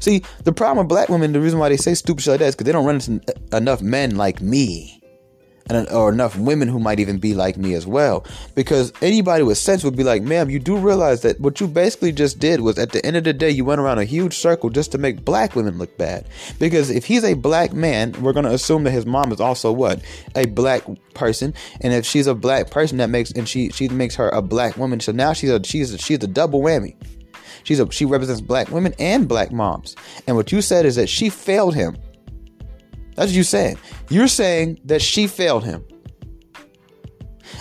See, the problem with black women, the reason why they say stupid shit like that is because they don't run into enough men like me. And or enough women who might even be like me as well. Because anybody with sense would be like, ma'am, you do realize that what you basically just did was at the end of the day, you went around a huge circle just to make black women look bad. Because if he's a black man, we're going to assume that his mom is also what? A black person. And if she's a black person, that makes, and she, she makes her a black woman. So now she's a, she's a, she's a double whammy. She's a, she represents black women and black moms. And what you said is that she failed him that's what you're saying. You're saying that she failed him.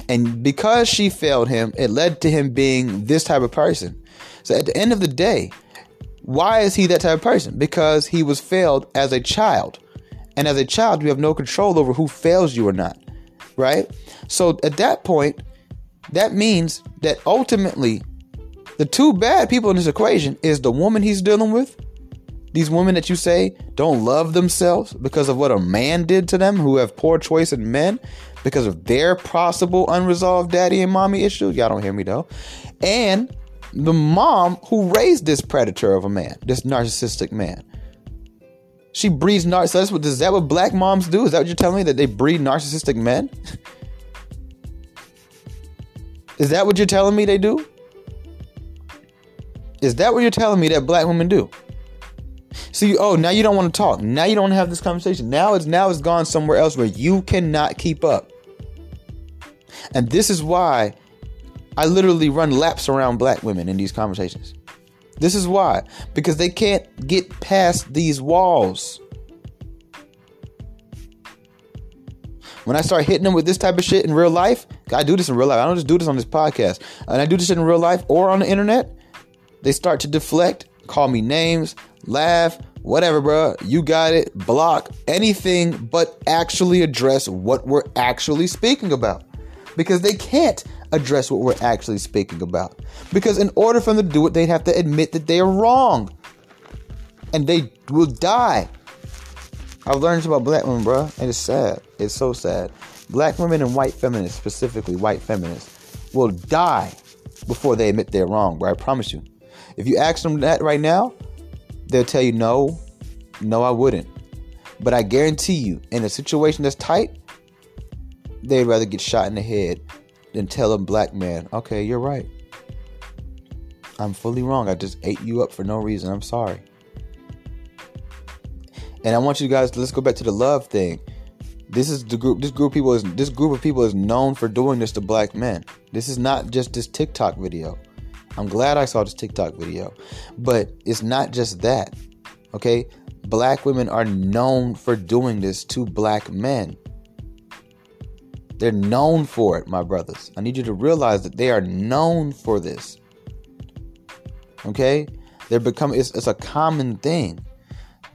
And because she failed him, it led to him being this type of person. So at the end of the day, why is he that type of person? Because he was failed as a child. And as a child, you have no control over who fails you or not. Right? So at that point, that means that ultimately the two bad people in this equation is the woman he's dealing with these women that you say don't love themselves because of what a man did to them who have poor choice in men because of their possible unresolved daddy and mommy issues. Y'all don't hear me though. And the mom who raised this predator of a man, this narcissistic man. She breeds narcissists. Is that what black moms do? Is that what you're telling me that they breed narcissistic men? Is that what you're telling me they do? Is that what you're telling me that black women do? See, oh, now you don't want to talk. Now you don't have this conversation. Now it's now it's gone somewhere else where you cannot keep up. And this is why I literally run laps around black women in these conversations. This is why because they can't get past these walls. When I start hitting them with this type of shit in real life, I do this in real life. I don't just do this on this podcast. And I do this in real life or on the internet. They start to deflect, call me names, laugh, whatever, bro. You got it. Block anything but actually address what we're actually speaking about. Because they can't address what we're actually speaking about. Because in order for them to do it, they'd have to admit that they are wrong. And they will die. I've learned about black women, bro, and it's sad. It's so sad. Black women and white feminists, specifically white feminists, will die before they admit they're wrong, bro. I promise you. If you ask them that right now, they'll tell you no, no, I wouldn't. But I guarantee you, in a situation that's tight, they'd rather get shot in the head than tell a black man, okay, you're right. I'm fully wrong. I just ate you up for no reason. I'm sorry. And I want you guys let's go back to the love thing. This is the group. This group of people is this group of people is known for doing this to black men. This is not just this TikTok video. I'm glad I saw this TikTok video. But it's not just that. Okay? Black women are known for doing this to black men. They're known for it, my brothers. I need you to realize that they are known for this. Okay? They're becoming it's, it's a common thing.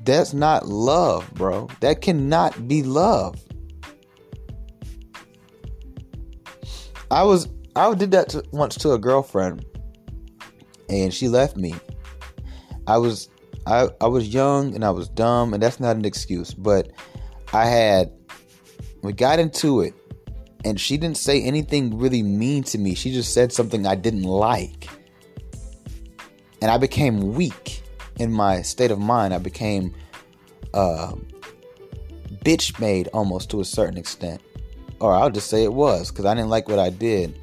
That's not love, bro. That cannot be love. I was I did that to, once to a girlfriend and she left me. I was I I was young and I was dumb and that's not an excuse, but I had we got into it and she didn't say anything really mean to me. She just said something I didn't like. And I became weak in my state of mind. I became uh, bitch made almost to a certain extent. Or I'll just say it was because I didn't like what I did.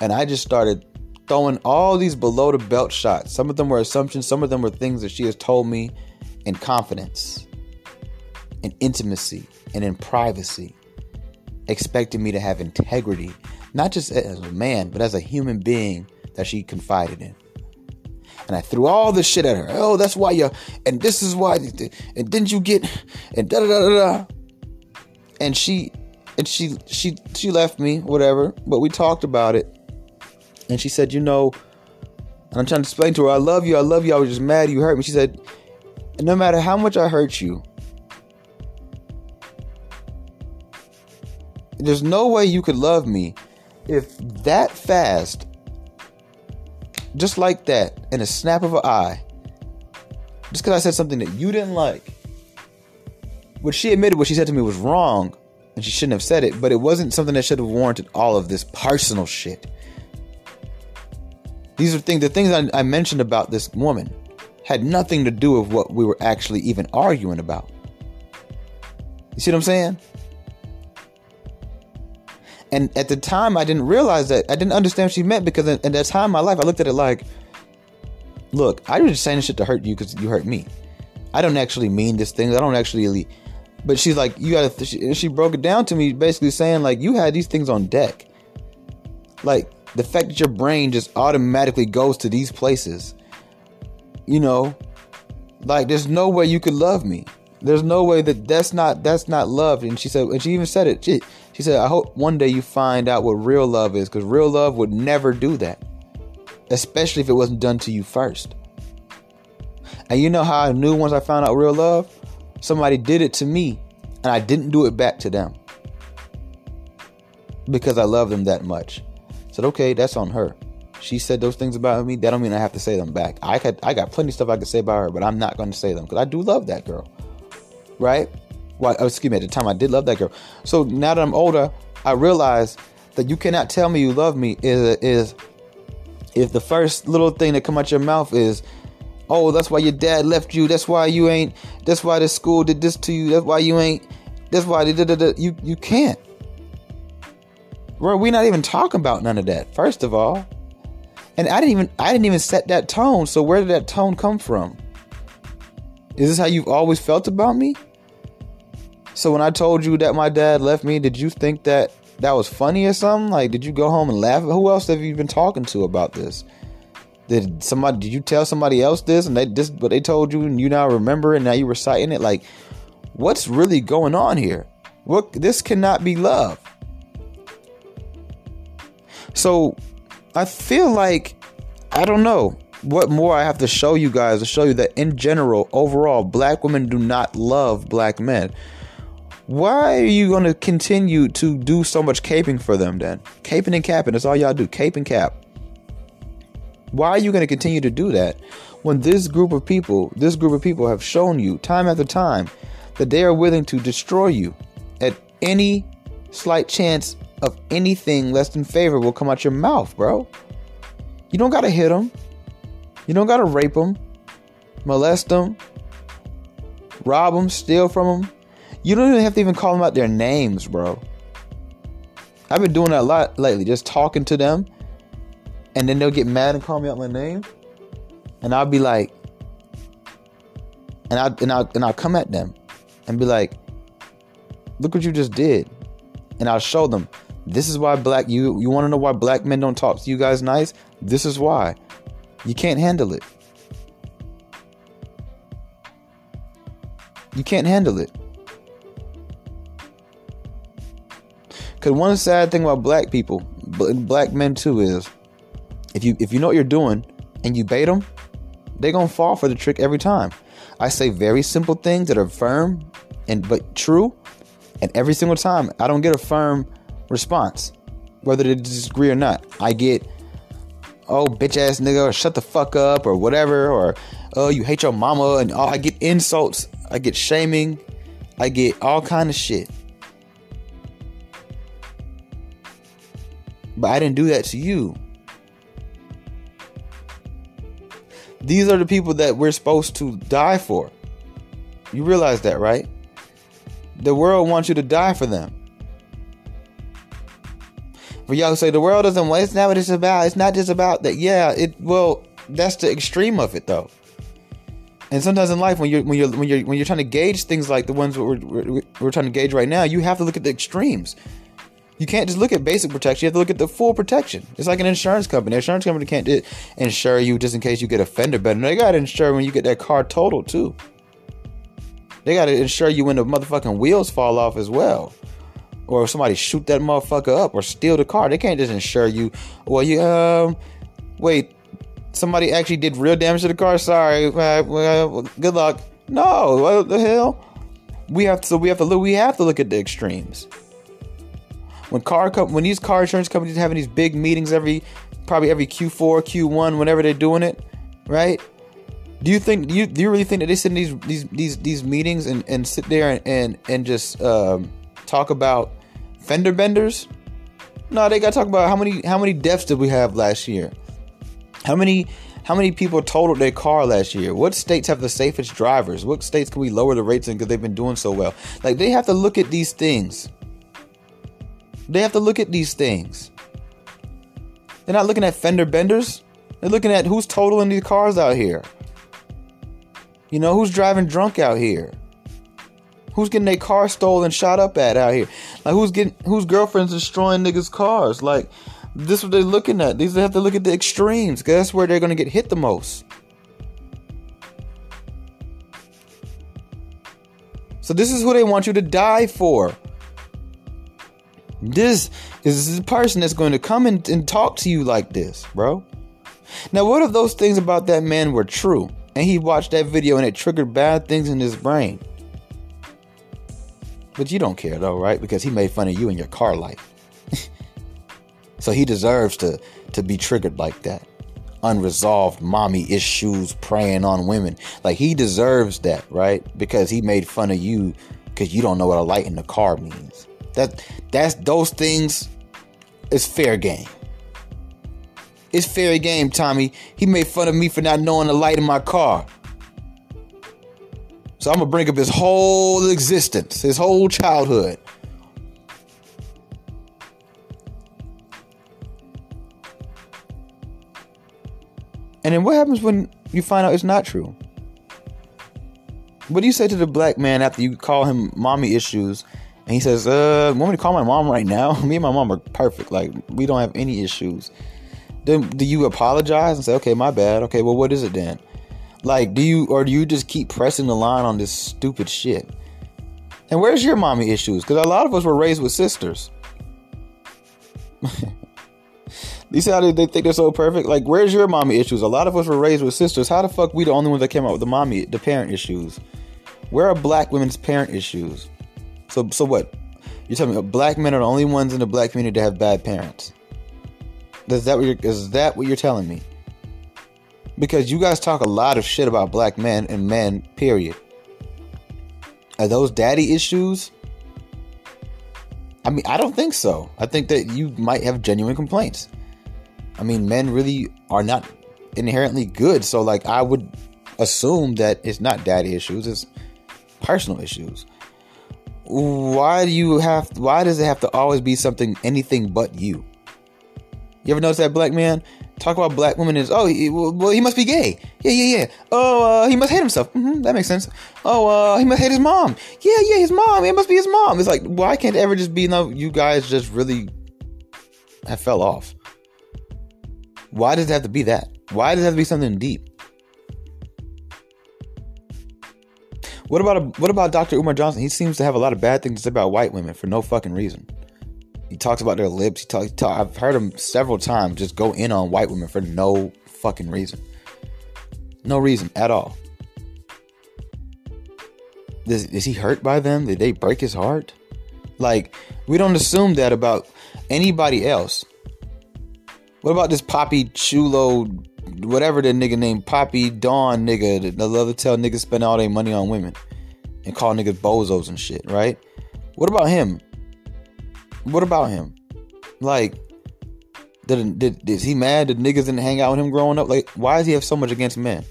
And I just started throwing all these below the belt shots. Some of them were assumptions, some of them were things that she has told me in confidence, in intimacy, and in privacy, expecting me to have integrity, not just as a man, but as a human being that she confided in. And I threw all this shit at her. Oh, that's why you, and this is why, and didn't you get, and da da da da. And she, and she, she, she left me, whatever. But we talked about it, and she said, You know, I'm trying to explain to her, I love you, I love you. I was just mad you hurt me. She said, No matter how much I hurt you, there's no way you could love me if that fast, just like that, in a snap of an eye, just because I said something that you didn't like, what she admitted what she said to me was wrong and she shouldn't have said it, but it wasn't something that should have warranted all of this personal shit. These are things, the things I, I mentioned about this woman had nothing to do with what we were actually even arguing about. You see what I'm saying? And at the time, I didn't realize that. I didn't understand what she meant because at that time in my life, I looked at it like, look, I was just saying shit to hurt you because you hurt me. I don't actually mean this thing. I don't actually. But she's like, you gotta. She, she broke it down to me, basically saying like, you had these things on deck. Like the fact that your brain just automatically goes to these places. You know, like there's no way you could love me. There's no way that that's not that's not love. And she said, and she even said it. She, she said, I hope one day you find out what real love is, because real love would never do that, especially if it wasn't done to you first. And you know how I knew once I found out real love? Somebody did it to me, and I didn't do it back to them because I love them that much. Said, okay, that's on her. She said those things about me. That don't mean I have to say them back. I could, I got plenty of stuff I could say about her, but I'm not going to say them because I do love that girl, right? Well, oh, excuse me. At the time, I did love that girl. So now that I'm older, I realize that you cannot tell me you love me is is if the first little thing that come out your mouth is, "Oh, that's why your dad left you. That's why you ain't. That's why the school did this to you. That's why you ain't. That's why they did it." You you can't. Bro, we're not even talking about none of that. First of all, and I didn't even I didn't even set that tone. So where did that tone come from? Is this how you've always felt about me? So when I told you that my dad left me, did you think that that was funny or something? Like, did you go home and laugh? Who else have you been talking to about this? Did somebody? Did you tell somebody else this and they this what they told you and you now remember and now you reciting it? Like, what's really going on here? What this cannot be love. So I feel like I don't know what more I have to show you guys to show you that in general, overall, black women do not love black men why are you going to continue to do so much caping for them then? Caping and capping, that's all y'all do. Cape and cap. Why are you going to continue to do that when this group of people, this group of people have shown you time after time that they are willing to destroy you at any slight chance of anything less than favorable come out your mouth, bro? You don't got to hit them. You don't got to rape them, molest them, rob them, steal from them you don't even have to even call them out their names, bro. I've been doing that a lot lately, just talking to them, and then they'll get mad and call me out my name, and I'll be like, and I and I and I'll come at them, and be like, look what you just did, and I'll show them. This is why black you you want to know why black men don't talk to you guys nice? This is why. You can't handle it. You can't handle it. Because one sad thing about black people, black men too, is if you if you know what you're doing and you bait them, they're gonna fall for the trick every time. I say very simple things that are firm and but true, and every single time I don't get a firm response, whether they disagree or not. I get, oh bitch ass nigga, shut the fuck up, or whatever, or oh you hate your mama, and I get insults, I get shaming, I get all kind of shit. But I didn't do that to you. These are the people that we're supposed to die for. You realize that, right? The world wants you to die for them. For y'all say the world doesn't want, it's not what it's about. It's not just about that. Yeah, it well, that's the extreme of it though. And sometimes in life, when you're when you're when you're when you're trying to gauge things like the ones we're, we're, we're trying to gauge right now, you have to look at the extremes. You can't just look at basic protection. You have to look at the full protection. It's like an insurance company. An insurance company can't insure you just in case you get a fender bender. They got to insure when you get that car totaled too. They got to insure you when the motherfucking wheels fall off as well. Or somebody shoot that motherfucker up or steal the car. They can't just insure you. Well, you, um, wait, somebody actually did real damage to the car. Sorry. Uh, good luck. No, what the hell? We have to, so we have to look, we have to look at the extremes when car com- when these car insurance companies having these big meetings every probably every Q4, Q1, whenever they're doing it, right? Do you think do you do you really think that they sit in these these these these meetings and, and sit there and and, and just um, talk about fender benders? No, they got to talk about how many how many deaths did we have last year? How many how many people totaled their car last year? What states have the safest drivers? What states can we lower the rates in because they've been doing so well? Like they have to look at these things They have to look at these things. They're not looking at fender benders. They're looking at who's totaling these cars out here. You know, who's driving drunk out here? Who's getting their car stolen, shot up at out here? Like who's getting whose girlfriends destroying niggas' cars? Like this is what they're looking at. These they have to look at the extremes, because that's where they're gonna get hit the most. So this is who they want you to die for. This is the person that's going to come and, and talk to you like this, bro. Now, what if those things about that man were true and he watched that video and it triggered bad things in his brain? But you don't care though, right? Because he made fun of you in your car life. <laughs> so he deserves to to be triggered like that. Unresolved mommy issues preying on women. Like he deserves that, right? Because he made fun of you because you don't know what a light in the car means. That that's those things is fair game. It's fair game, Tommy. He made fun of me for not knowing the light in my car. So I'm gonna bring up his whole existence, his whole childhood. And then what happens when you find out it's not true? What do you say to the black man after you call him mommy issues and he says, uh, want me to call my mom right now? <laughs> Me and my mom are perfect. Like, we don't have any issues. Then do you apologize and say, okay, my bad. Okay, well, what is it then? Like, do you, or do you just keep pressing the line on this stupid shit? And where's your mommy issues? Because a lot of us were raised with sisters. <laughs> you see how they, they think they're so perfect? Like, where's your mommy issues? A lot of us were raised with sisters. How the fuck we the only ones that came out with the mommy, the parent issues? Where are black women's parent issues? So, so what? You're telling me uh, black men are the only ones in the black community to have bad parents? Is that what you're, is that what you're telling me? Because you guys talk a lot of shit about black men and men, period. Are those daddy issues? I mean, I don't think so. I think that you might have genuine complaints. I mean, men really are not inherently good. So, like, I would assume that it's not daddy issues, it's personal issues. Why do you have, why does it have to always be something, anything but you? You ever notice that black man talk about black women is oh he, well he must be gay. Yeah yeah yeah. Oh uh, he must hate himself. Mm-hmm, that makes sense. Oh uh, he must hate his mom. Yeah yeah his mom. It must be his mom. It's like why can't ever just be no you guys just really have fell off? Why does it have to be that? Why does it have to be something deep? What about a, what about Dr. Umar Johnson? He seems to have a lot of bad things to say about white women for no fucking reason he talks about their lips. He talks. He talk, I've heard him several times just go in on white women for no fucking reason. No reason at all. Is, is he hurt by them? Did they break his heart? Like, we don't assume that about anybody else. What about this Poppy Chulo, whatever the nigga named Poppy Dawn nigga the love to tell spend all their money on women and call niggas bozos and shit, right? What about him? What about him? Like, did, did is he mad that niggas didn't hang out with him growing up? Like, why does he have so much against men?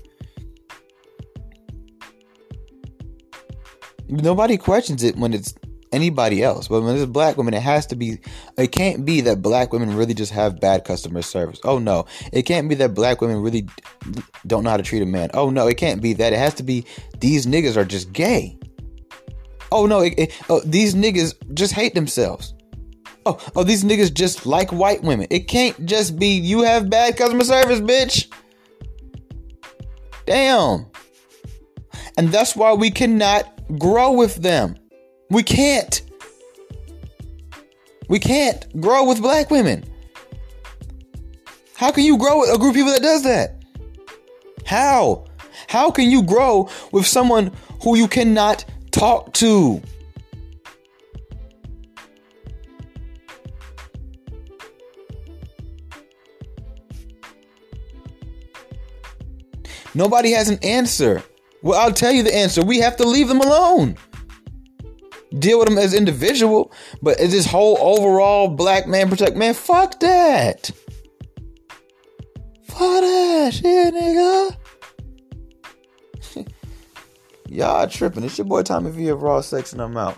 Nobody questions it when it's anybody else, but when it's black women, it has to be. It can't be that black women really just have bad customer service. Oh no, it can't be that black women really don't know how to treat a man. Oh no, it can't be that. It has to be these niggas are just gay. Oh no, it, it, oh, these niggas just hate themselves oh, oh, these niggas just like white women. It can't just be you have bad customer service, bitch. Damn. And that's why we cannot grow with them. We can't. We can't grow with black women. How can you grow with a group of people that does that? How? How can you grow with someone who you cannot talk to? Nobody has an answer. Well, I'll tell you the answer. We have to leave them alone. Deal with them as individual, but this whole overall black man protect man, fuck that. Fuck that shit, nigga. <laughs> Y'all tripping. It's your boy Tommy V of Raw Sex and I'm out.